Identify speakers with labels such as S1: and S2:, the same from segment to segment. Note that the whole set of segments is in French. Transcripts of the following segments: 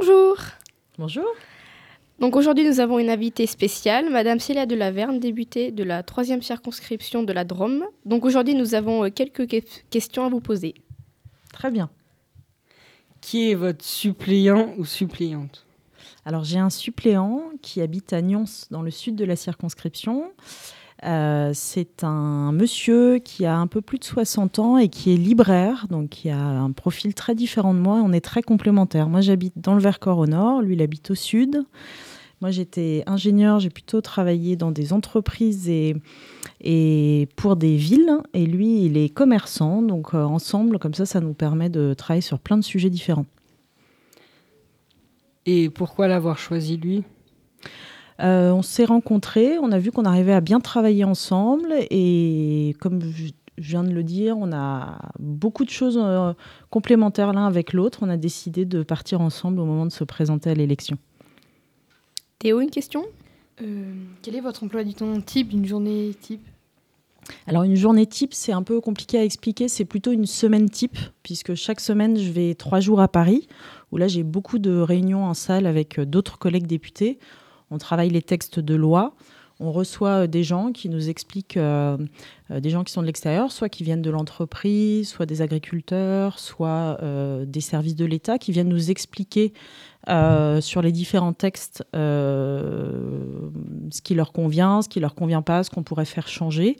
S1: Bonjour.
S2: Bonjour.
S1: Donc aujourd'hui, nous avons une invitée spéciale, Madame Célia de Laverne, débutée de la troisième circonscription de la Drôme. Donc aujourd'hui, nous avons euh, quelques questions à vous poser.
S2: Très bien.
S3: Qui est votre suppléant ou suppléante?
S2: Alors j'ai un suppléant qui habite à Nyons, dans le sud de la circonscription. Euh, c'est un monsieur qui a un peu plus de 60 ans et qui est libraire, donc qui a un profil très différent de moi. On est très complémentaires. Moi, j'habite dans le Vercors au nord, lui, il habite au sud. Moi, j'étais ingénieur, j'ai plutôt travaillé dans des entreprises et, pour des villes. Et lui, il est commerçant. Donc, euh, ensemble, comme ça, ça nous permet de travailler sur plein de sujets différents.
S3: Et pourquoi l'avoir choisi, lui?
S2: Euh, On s'est rencontrés, on a vu qu'on arrivait à bien travailler ensemble. Et comme je viens de le dire, on a beaucoup de choses euh, complémentaires l'un avec l'autre. On a décidé de partir ensemble au moment de se présenter à l'élection.
S1: Théo, une question?
S4: Euh, Quel est votre emploi du temps type, une journée type?
S2: Alors une journée type, c'est un peu compliqué à expliquer, c'est plutôt une semaine type, puisque chaque semaine, je vais trois jours à Paris, où là, j'ai beaucoup de réunions en salle avec d'autres collègues députés. On travaille les textes de loi, on reçoit euh, des gens qui nous expliquent, des gens qui sont de l'extérieur, soit qui viennent de l'entreprise, soit des agriculteurs, soit des services de l'État, qui viennent nous expliquer euh, sur les différents textes euh, ce qui leur convient, ce qui leur convient pas, ce qu'on pourrait faire changer.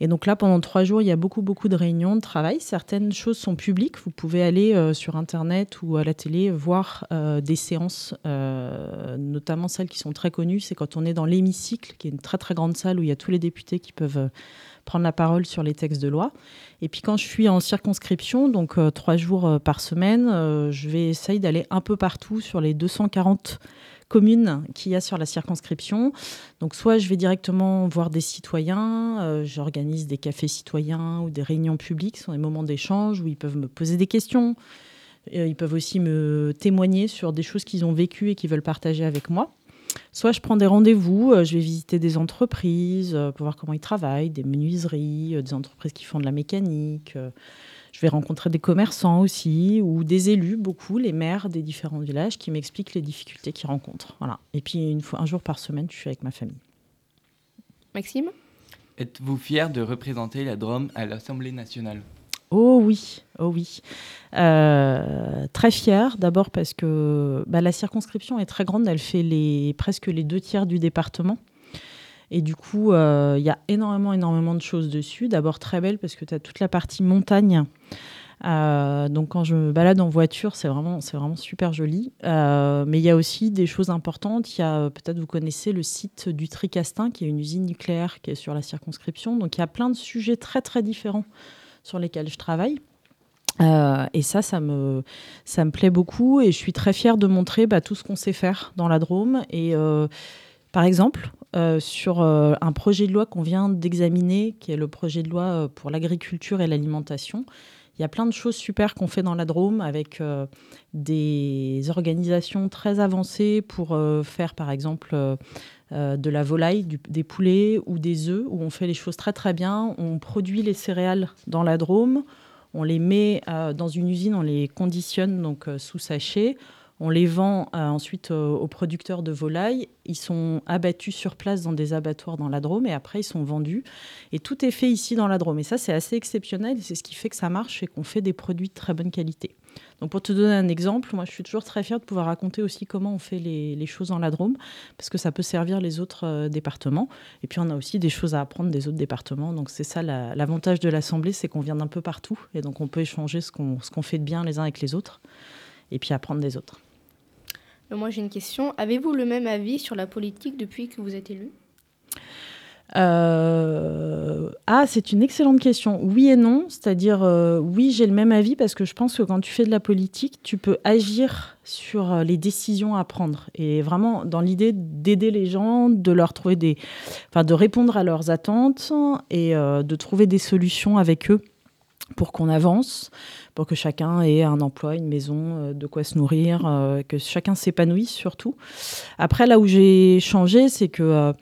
S2: Et donc là, pendant trois jours, il y a beaucoup, beaucoup de réunions de travail. Certaines choses sont publiques. Vous pouvez aller euh, sur Internet ou à la télé voir des séances, notamment celles qui sont très connues. C'est quand on est dans l'hémicycle, qui est une très, très grande salle où il y a tous les députés qui peuvent prendre la parole sur les textes de loi. Et puis quand je suis en circonscription, donc euh, trois jours euh, par semaine, euh, je vais essayer d'aller un peu partout sur les 240 communes qu'il y a sur la circonscription. Donc soit je vais directement voir des citoyens, j'organise des cafés citoyens ou des réunions publiques, ce sont des moments d'échange où ils peuvent me poser des questions. Ils peuvent aussi me témoigner sur des choses qu'ils ont vécues et qu'ils veulent partager avec moi. Soit je prends des rendez-vous, euh, je vais visiter des entreprises euh, pour voir comment ils travaillent, des menuiseries, euh, des entreprises qui font de la mécanique. Je vais rencontrer des commerçants aussi ou des élus, beaucoup, les maires des différents villages qui m'expliquent les difficultés qu'ils rencontrent. Voilà. Et puis une fois, un jour par semaine, je suis avec ma famille.
S1: Maxime?
S5: Êtes-vous fier de représenter la Drôme à l'Assemblée nationale?
S2: Oh oui, oh oui. Euh, très fière, d'abord parce que bah, la circonscription est très grande, elle fait les, presque les deux tiers du département. Et du coup, euh, il y a énormément, énormément de choses dessus. D'abord très belle parce que tu as toute la partie montagne. Euh, donc quand je me balade en voiture, c'est vraiment, vraiment super joli. mais il y a aussi des choses importantes. Il y a peut-être vous connaissez le site du Tricastin, qui est une usine nucléaire qui est sur la circonscription. Donc il y a plein de sujets très très différents sur lesquels je travaille. Euh, et ça, ça me, ça me plaît beaucoup et je suis très fière de montrer bah, tout ce qu'on sait faire dans la Drôme. Et euh, par exemple, euh, sur un projet de loi qu'on vient d'examiner, qui est le projet de loi pour l'agriculture et l'alimentation, il y a plein de choses super qu'on fait dans la Drôme avec des organisations très avancées pour faire, par exemple, euh, de la volaille, des poulets ou des œufs, où on fait les choses très très bien. On produit les céréales dans la Drôme, on les met euh, dans une usine, on les conditionne donc euh, sous sachet. On les vend ensuite aux producteurs de volailles. Ils sont abattus sur place dans des abattoirs dans la Drôme et après ils sont vendus. Et tout est fait ici dans la Drôme. Et ça, c'est assez exceptionnel. C'est ce qui fait que ça marche et qu'on fait des produits de très bonne qualité. Donc pour te donner un exemple, moi je suis toujours très fière de pouvoir raconter aussi comment on fait les, choses dans la Drôme, parce que ça peut servir les autres euh, départements. Et puis on a aussi des choses à apprendre des autres départements. Donc c'est ça l'avantage de l'Assemblée, c'est qu'on vient d'un peu partout, et donc on peut échanger ce qu'on fait de bien les uns avec les autres, et puis apprendre des autres.
S1: Moi j'ai une question. Avez-vous le même avis sur la politique depuis que vous êtes élu?
S2: Euh, ah, c'est une excellente question. Oui et non. C'est-à-dire, euh, oui, j'ai le même avis parce que je pense que quand tu fais de la politique, tu peux agir sur euh, les décisions à prendre. Et vraiment, dans l'idée d'aider les gens, de leur trouver des. Enfin, de répondre à leurs attentes et de trouver des solutions avec eux pour qu'on avance, pour que chacun ait un emploi, une maison, de quoi se nourrir, que chacun s'épanouisse surtout. Après, là où j'ai changé, c'est que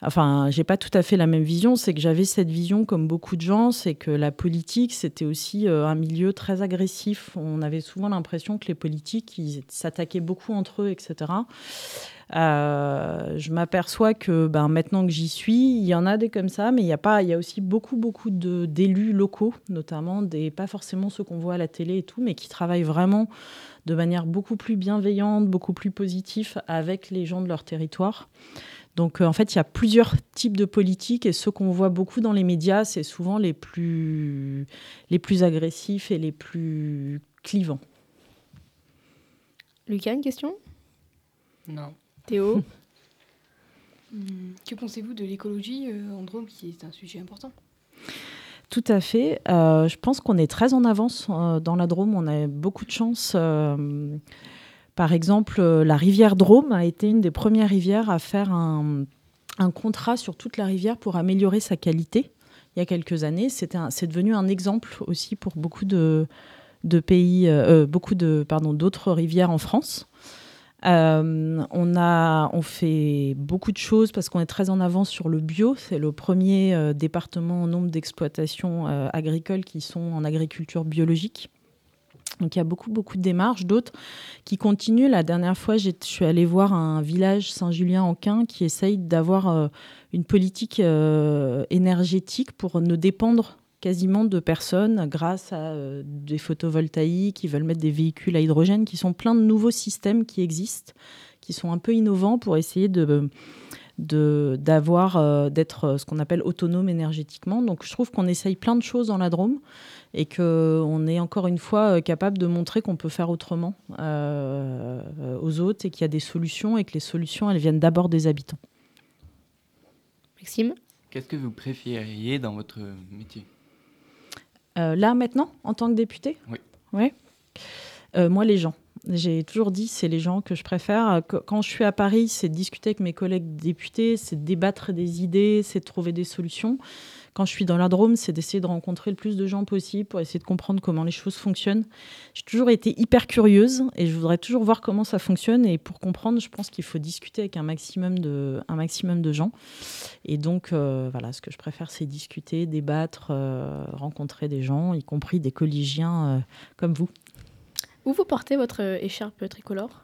S2: enfin, j'ai pas tout à fait la même vision. C'est que j'avais cette vision, comme beaucoup de gens, c'est que la politique, c'était aussi un milieu très agressif. On avait souvent l'impression que les politiques, ils s'attaquaient beaucoup entre eux, etc. Euh, je m'aperçois que ben, maintenant que j'y suis, il y en a des comme ça, mais il y a, pas, il y a aussi beaucoup, beaucoup d'élus locaux, notamment, des, pas forcément ceux qu'on voit à la télé et tout, mais qui travaillent vraiment de manière beaucoup plus bienveillante, beaucoup plus positive avec les gens de leur territoire. Donc euh, en fait, il y a plusieurs types de politiques et ceux qu'on voit beaucoup dans les médias, c'est souvent les plus, les plus agressifs et les plus clivants.
S1: Lucas, une question?
S3: Non.
S1: Théo
S4: hmm, Que pensez-vous de l'écologie euh, en Drôme, qui est un sujet important?
S2: Tout à fait. Euh, je pense qu'on est très en avance euh, dans la Drôme. On a beaucoup de chance. par exemple, la rivière Drôme a été une des premières rivières à faire un, contrat sur toute la rivière pour améliorer sa qualité. Il y a quelques années, c'est devenu un exemple aussi pour beaucoup de, de pays, beaucoup de pardon d'autres rivières en France. Euh, on, a, on fait beaucoup de choses parce qu'on est très en avance sur le bio. C'est le premier euh, département en nombre d'exploitations euh, agricoles qui sont en agriculture biologique. Donc il y a beaucoup, beaucoup de démarches, d'autres qui continuent. La dernière fois, je suis allée voir un village Saint-Julien-en-Quin qui essaye d'avoir une politique énergétique pour ne dépendre quasiment de personnes grâce à euh, des photovoltaïques, qui veulent mettre des véhicules à hydrogène, qui sont plein de nouveaux systèmes qui existent, qui sont un peu innovants pour essayer de d'avoir euh, d'être euh, ce qu'on appelle autonome énergétiquement. Donc je trouve qu'on essaye plein de choses dans la Drôme et qu'on est encore une fois capable de montrer qu'on peut faire autrement aux autres et qu'il y a des solutions et que les solutions elles viennent d'abord des habitants.
S1: Maxime?
S5: Qu'est-ce que vous préfériez dans votre métier?
S2: euh, là, maintenant, en tant que député
S5: Oui.
S2: Ouais. Euh, moi, les gens. J'ai toujours dit, c'est les gens que je préfère. Quand je suis à Paris, c'est discuter avec mes collègues députés, c'est débattre des idées, c'est trouver des solutions. Quand je suis dans la Drôme, c'est d'essayer de rencontrer le plus de gens possible pour essayer de comprendre comment les choses fonctionnent. J'ai toujours été hyper curieuse et je voudrais toujours voir comment ça fonctionne. Et pour comprendre, je pense qu'il faut discuter avec un maximum de, un maximum de gens. Et donc, euh, voilà, ce que je préfère, c'est discuter, débattre, euh, rencontrer des gens, y compris des collégiens euh, comme vous.
S1: Où vous portez votre écharpe tricolore?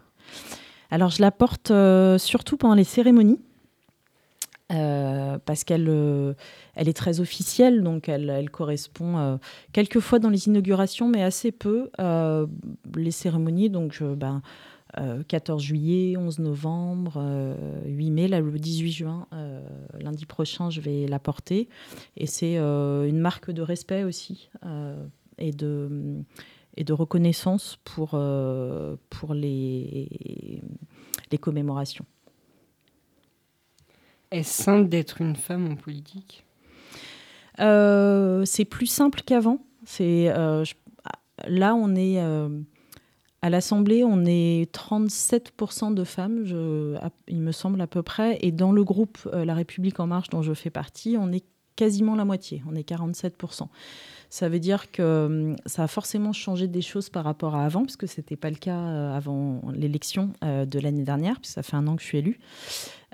S2: Alors, je la porte surtout pendant les cérémonies. Euh, parce qu'elle euh, elle est très officielle, donc elle, correspond euh, quelquefois dans les inaugurations, mais assez peu les cérémonies. Donc, je, ben, 14 juillet, 11 novembre, 8 mai, le 18 juin, lundi prochain, je vais la porter. Et c'est une marque de respect aussi et de et de reconnaissance pour, pour les, les commémorations.
S3: Est-ce simple d'être une femme en politique?
S2: Euh, C'est plus simple qu'avant. Euh, là, on est euh, à l'Assemblée, on est 37% de femmes, il me semble à peu près, et dans le groupe La République en Marche, dont je fais partie, on est quasiment la moitié, on est 47%. Ça veut dire que hum, ça a forcément changé des choses par rapport à avant, puisque ce n'était pas le cas avant l'élection de l'année dernière, puisque ça fait un an que je suis élue.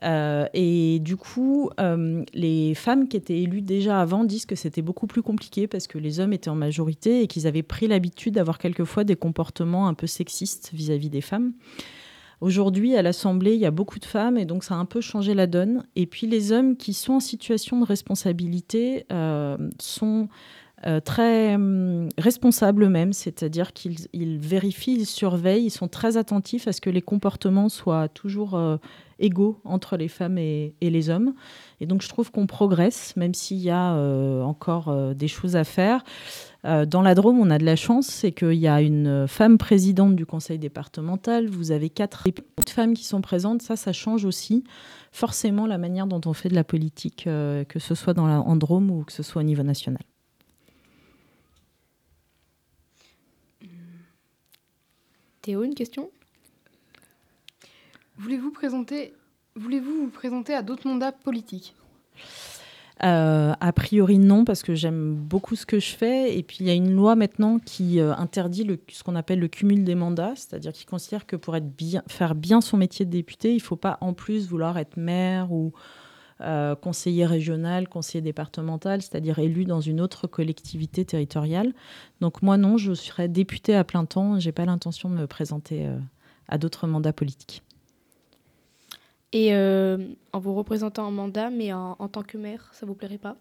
S2: Euh, et du coup, euh, les femmes qui étaient élues déjà avant disent que c'était beaucoup plus compliqué parce que les hommes étaient en majorité et qu'ils avaient pris l'habitude d'avoir quelquefois des comportements un peu sexistes vis-à-vis des femmes. Aujourd'hui, à l'Assemblée, il y a beaucoup de femmes et donc ça a un peu changé la donne. Et puis les hommes qui sont en situation de responsabilité euh, sont très hum, responsables eux-mêmes, c'est-à-dire qu'ils vérifient, ils surveillent, ils sont très attentifs à ce que les comportements soient toujours égaux entre les femmes et, les hommes. Et donc je trouve qu'on progresse, même s'il y a euh, encore euh, des choses à faire. Euh, dans la Drôme, on a de la chance, c'est qu'il y a une femme présidente du conseil départemental, vous avez quatre femmes qui sont présentes, ça, ça change aussi forcément la manière dont on fait de la politique, que ce soit dans la, en Drôme ou que ce soit au niveau national.
S1: Théo, une question?
S4: Voulez-vous présenter, voulez-vous vous présenter à d'autres mandats politiques?
S2: Euh, a priori non, parce que j'aime beaucoup ce que je fais. Et puis il y a une loi maintenant qui euh, interdit ce qu'on appelle le cumul des mandats, c'est-à-dire qui considère que pour faire bien son métier de député, il ne faut pas en plus vouloir être maire ou euh, conseiller régional, conseiller départemental, c'est-à-dire élu dans une autre collectivité territoriale. Donc moi non, je serai député à plein temps. J'ai pas l'intention de me présenter à d'autres mandats politiques.
S1: Et euh, en vous représentant en mandat, mais en, tant que maire, ça vous plairait pas?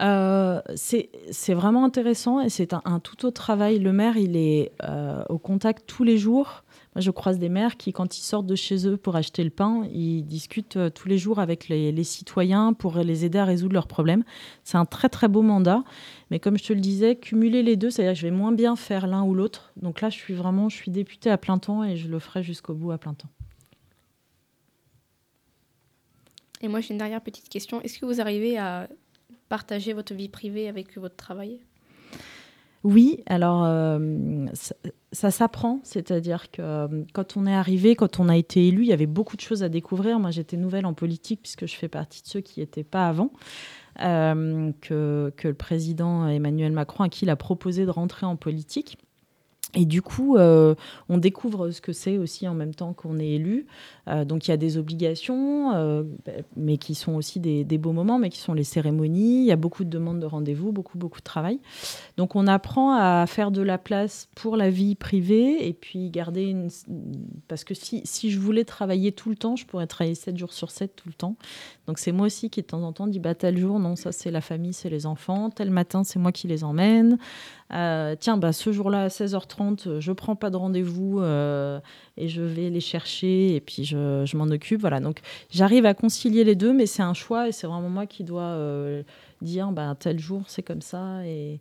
S2: Euh, c'est vraiment intéressant et c'est un, tout autre travail. Le maire, il est euh, au contact tous les jours. Moi, je croise des maires qui, quand ils sortent de chez eux pour acheter le pain, ils discutent tous les jours avec les, citoyens pour les aider à résoudre leurs problèmes. C'est un très très beau mandat. Mais comme je te le disais, cumuler les deux, c'est-à-dire que je vais moins bien faire l'un ou l'autre. Donc là, je suis vraiment, je suis députée à plein temps et je le ferai jusqu'au bout à plein temps.
S1: Et moi, j'ai une dernière petite question. Est-ce que vous arrivez à partager votre vie privée avec votre travail?
S2: Oui, alors euh, ça, s'apprend, c'est-à-dire que euh, quand on est arrivé, quand on a été élu, il y avait beaucoup de choses à découvrir. Moi, j'étais nouvelle en politique puisque je fais partie de ceux qui n'étaient pas avant, euh, que, que, le président Emmanuel Macron, à qui il a proposé de rentrer en politique. Et du coup, euh, on découvre ce que c'est aussi en même temps qu'on est élu. Euh, donc il y a des obligations, euh, mais qui sont aussi des, beaux moments, mais qui sont les cérémonies. Il y a beaucoup de demandes de rendez-vous, beaucoup, beaucoup de travail. Donc on apprend à faire de la place pour la vie privée et puis garder une... Parce que si, si je voulais travailler tout le temps, je pourrais travailler 7 jours sur 7 tout le temps. Donc c'est moi aussi qui de temps en temps dis, bah tel jour, non, ça c'est la famille, c'est les enfants. Tel matin, c'est moi qui les emmène. Tiens, bah ce jour-là à 16h30, je prends pas de rendez-vous et je vais les chercher et puis je, je m'en occupe. Voilà, donc j'arrive à concilier les deux, mais c'est un choix et c'est vraiment moi qui dois euh, dire bah, tel jour c'est comme ça et,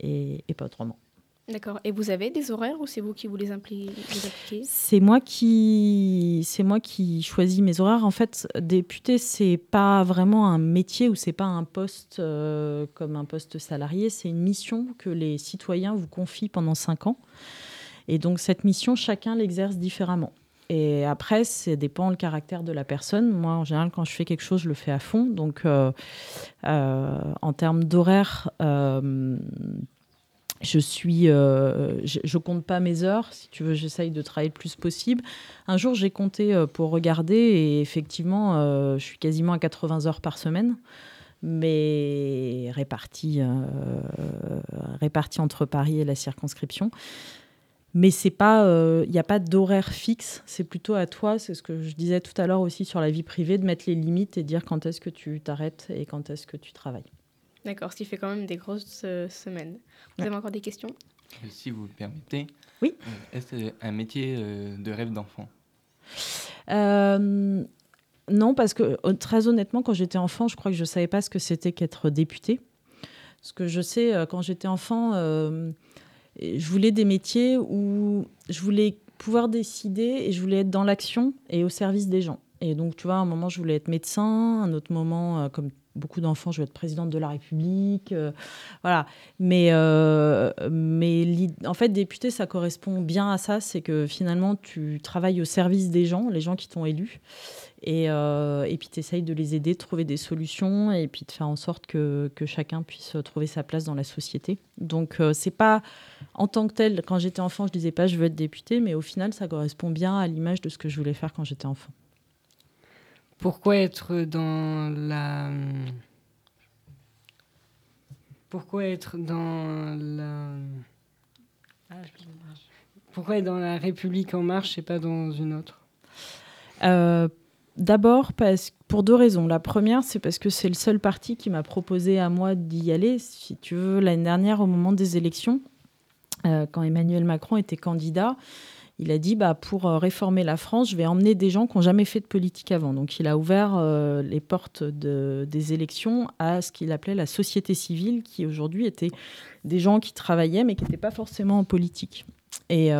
S2: et pas autrement.
S1: D'accord. Et vous avez des horaires ou c'est vous qui vous les, appliquez?
S2: C'est moi qui c'est moi qui choisis mes horaires. En fait, député c'est pas vraiment un métier ou c'est pas un poste euh, comme un poste salarié. C'est une mission que les citoyens vous confient pendant cinq ans. Et donc cette mission, chacun l'exerce différemment. Et après, ça dépend le caractère de la personne. Moi, en général, quand je fais quelque chose, je le fais à fond. Donc, euh, euh, en termes d'horaire, je suis, je, compte pas mes heures. Si tu veux, j'essaye de travailler le plus possible. Un jour, j'ai compté pour regarder et effectivement, je suis quasiment à 80 heures par semaine mais réparties réparti entre Paris et la circonscription. Mais c'est pas, il euh, n'y a pas d'horaire fixe. C'est plutôt à toi, c'est ce que je disais tout à l'heure aussi sur la vie privée, de mettre les limites et dire quand est-ce que tu t'arrêtes et quand est-ce que tu travailles.
S1: D'accord, ce qui fait quand même des grosses euh, semaines. Vous avez encore des questions?
S5: Euh, Si vous le permettez.
S2: Oui.
S5: est-ce un métier de rêve d'enfant?
S2: Non, parce que très honnêtement, quand j'étais enfant, je crois que je ne savais pas ce que c'était qu'être député. Ce que je sais, quand j'étais enfant, je voulais des métiers où je voulais pouvoir décider et je voulais être dans l'action et au service des gens. Et donc, tu vois, à un moment, je voulais être médecin, un autre moment, euh, comme beaucoup d'enfants, je voulais être présidente de la République. Euh, voilà. Mais, euh, mais en fait, député, ça correspond bien à ça. C'est que finalement, tu travailles au service des gens, les gens qui t'ont élu. Et, et puis, tu essayes de les aider, de trouver des solutions et puis de faire en sorte que, que chacun puisse trouver sa place dans la société. Donc, c'est pas en tant que tel, quand j'étais enfant, je disais pas je veux être député, mais au final, ça correspond bien à l'image de ce que je voulais faire quand j'étais enfant.
S3: Pourquoi être dans la. Pourquoi être dans la. Ah, Pourquoi être dans la République en marche et pas dans une autre?
S2: Euh, D'abord, pour deux raisons. La première, c'est parce que c'est le seul parti qui m'a proposé à moi d'y aller. Si tu veux, l'année dernière, au moment des élections, euh, quand Emmanuel Macron était candidat, il a dit bah, pour euh, réformer la France, je vais emmener des gens qui n'ont jamais fait de politique avant. Donc il a ouvert euh, les portes des élections à ce qu'il appelait la société civile, qui aujourd'hui étaient des gens qui travaillaient mais qui n'étaient pas forcément en politique. Et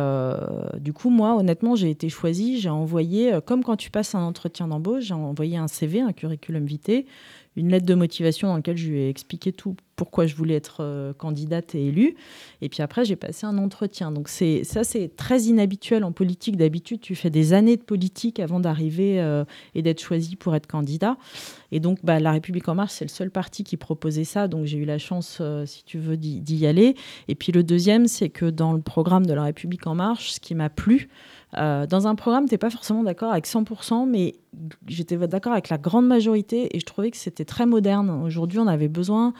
S2: du coup, moi, honnêtement, j'ai été choisie. J'ai envoyé, comme quand tu passes un entretien d'embauche, j'ai envoyé un CV, un curriculum vitae, une lettre de motivation dans laquelle je lui ai expliqué tout pourquoi je voulais être euh, candidate et élue. Et puis après, j'ai passé un entretien. Donc c'est ça, c'est très inhabituel en politique. D'habitude, tu fais des années de politique avant d'arriver euh, et d'être choisi pour être candidat. Et donc, bah, La République en marche, c'est le seul parti qui proposait ça. Donc j'ai eu la chance, euh, si tu veux, d'y aller. Et puis le deuxième, c'est que dans le programme de La République en marche, ce qui m'a plu, euh, dans un programme, tu n'es pas forcément d'accord avec 100%, mais j'étais d'accord avec la grande majorité et je trouvais que c'était très moderne. Aujourd'hui, on avait besoin,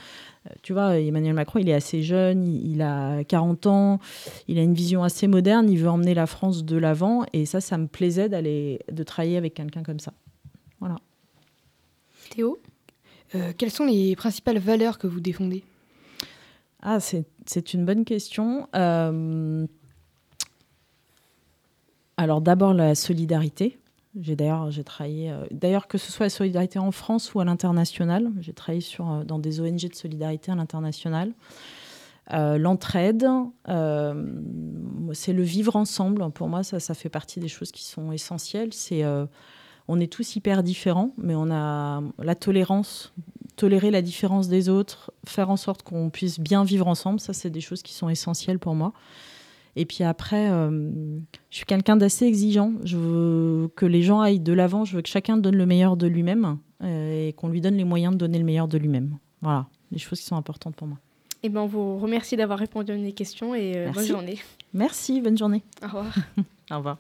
S2: euh, tu vois, Emmanuel Macron, il est assez jeune, il, a 40 ans, il a une vision assez moderne, il veut emmener la France de l'avant et ça, ça me plaisait d'aller, de travailler avec quelqu'un comme ça. Voilà.
S4: Théo, euh, quelles sont les principales valeurs que vous défendez?
S2: Ah, c'est une bonne question. Alors d'abord la solidarité. J'ai d'ailleurs j'ai travaillé euh, d'ailleurs que ce soit la solidarité en France ou à l'international. J'ai travaillé sur euh, dans des ONG de solidarité à l'international. Euh, l'entraide, c'est le vivre ensemble. Pour moi, ça, ça fait partie des choses qui sont essentielles. C'est on est tous hyper différents, mais on a la tolérance, tolérer la différence des autres, faire en sorte qu'on puisse bien vivre ensemble. Ça, c'est des choses qui sont essentielles pour moi. Et puis après, euh, je suis quelqu'un d'assez exigeant. Je veux que les gens aillent de l'avant. Je veux que chacun donne le meilleur de lui-même euh, et qu'on lui donne les moyens de donner le meilleur de lui-même. Voilà, les choses qui sont importantes pour moi.
S1: Et eh ben, on vous remercie d'avoir répondu à mes questions et euh, bonne journée.
S2: Merci, bonne journée.
S1: Au revoir.
S2: Au revoir.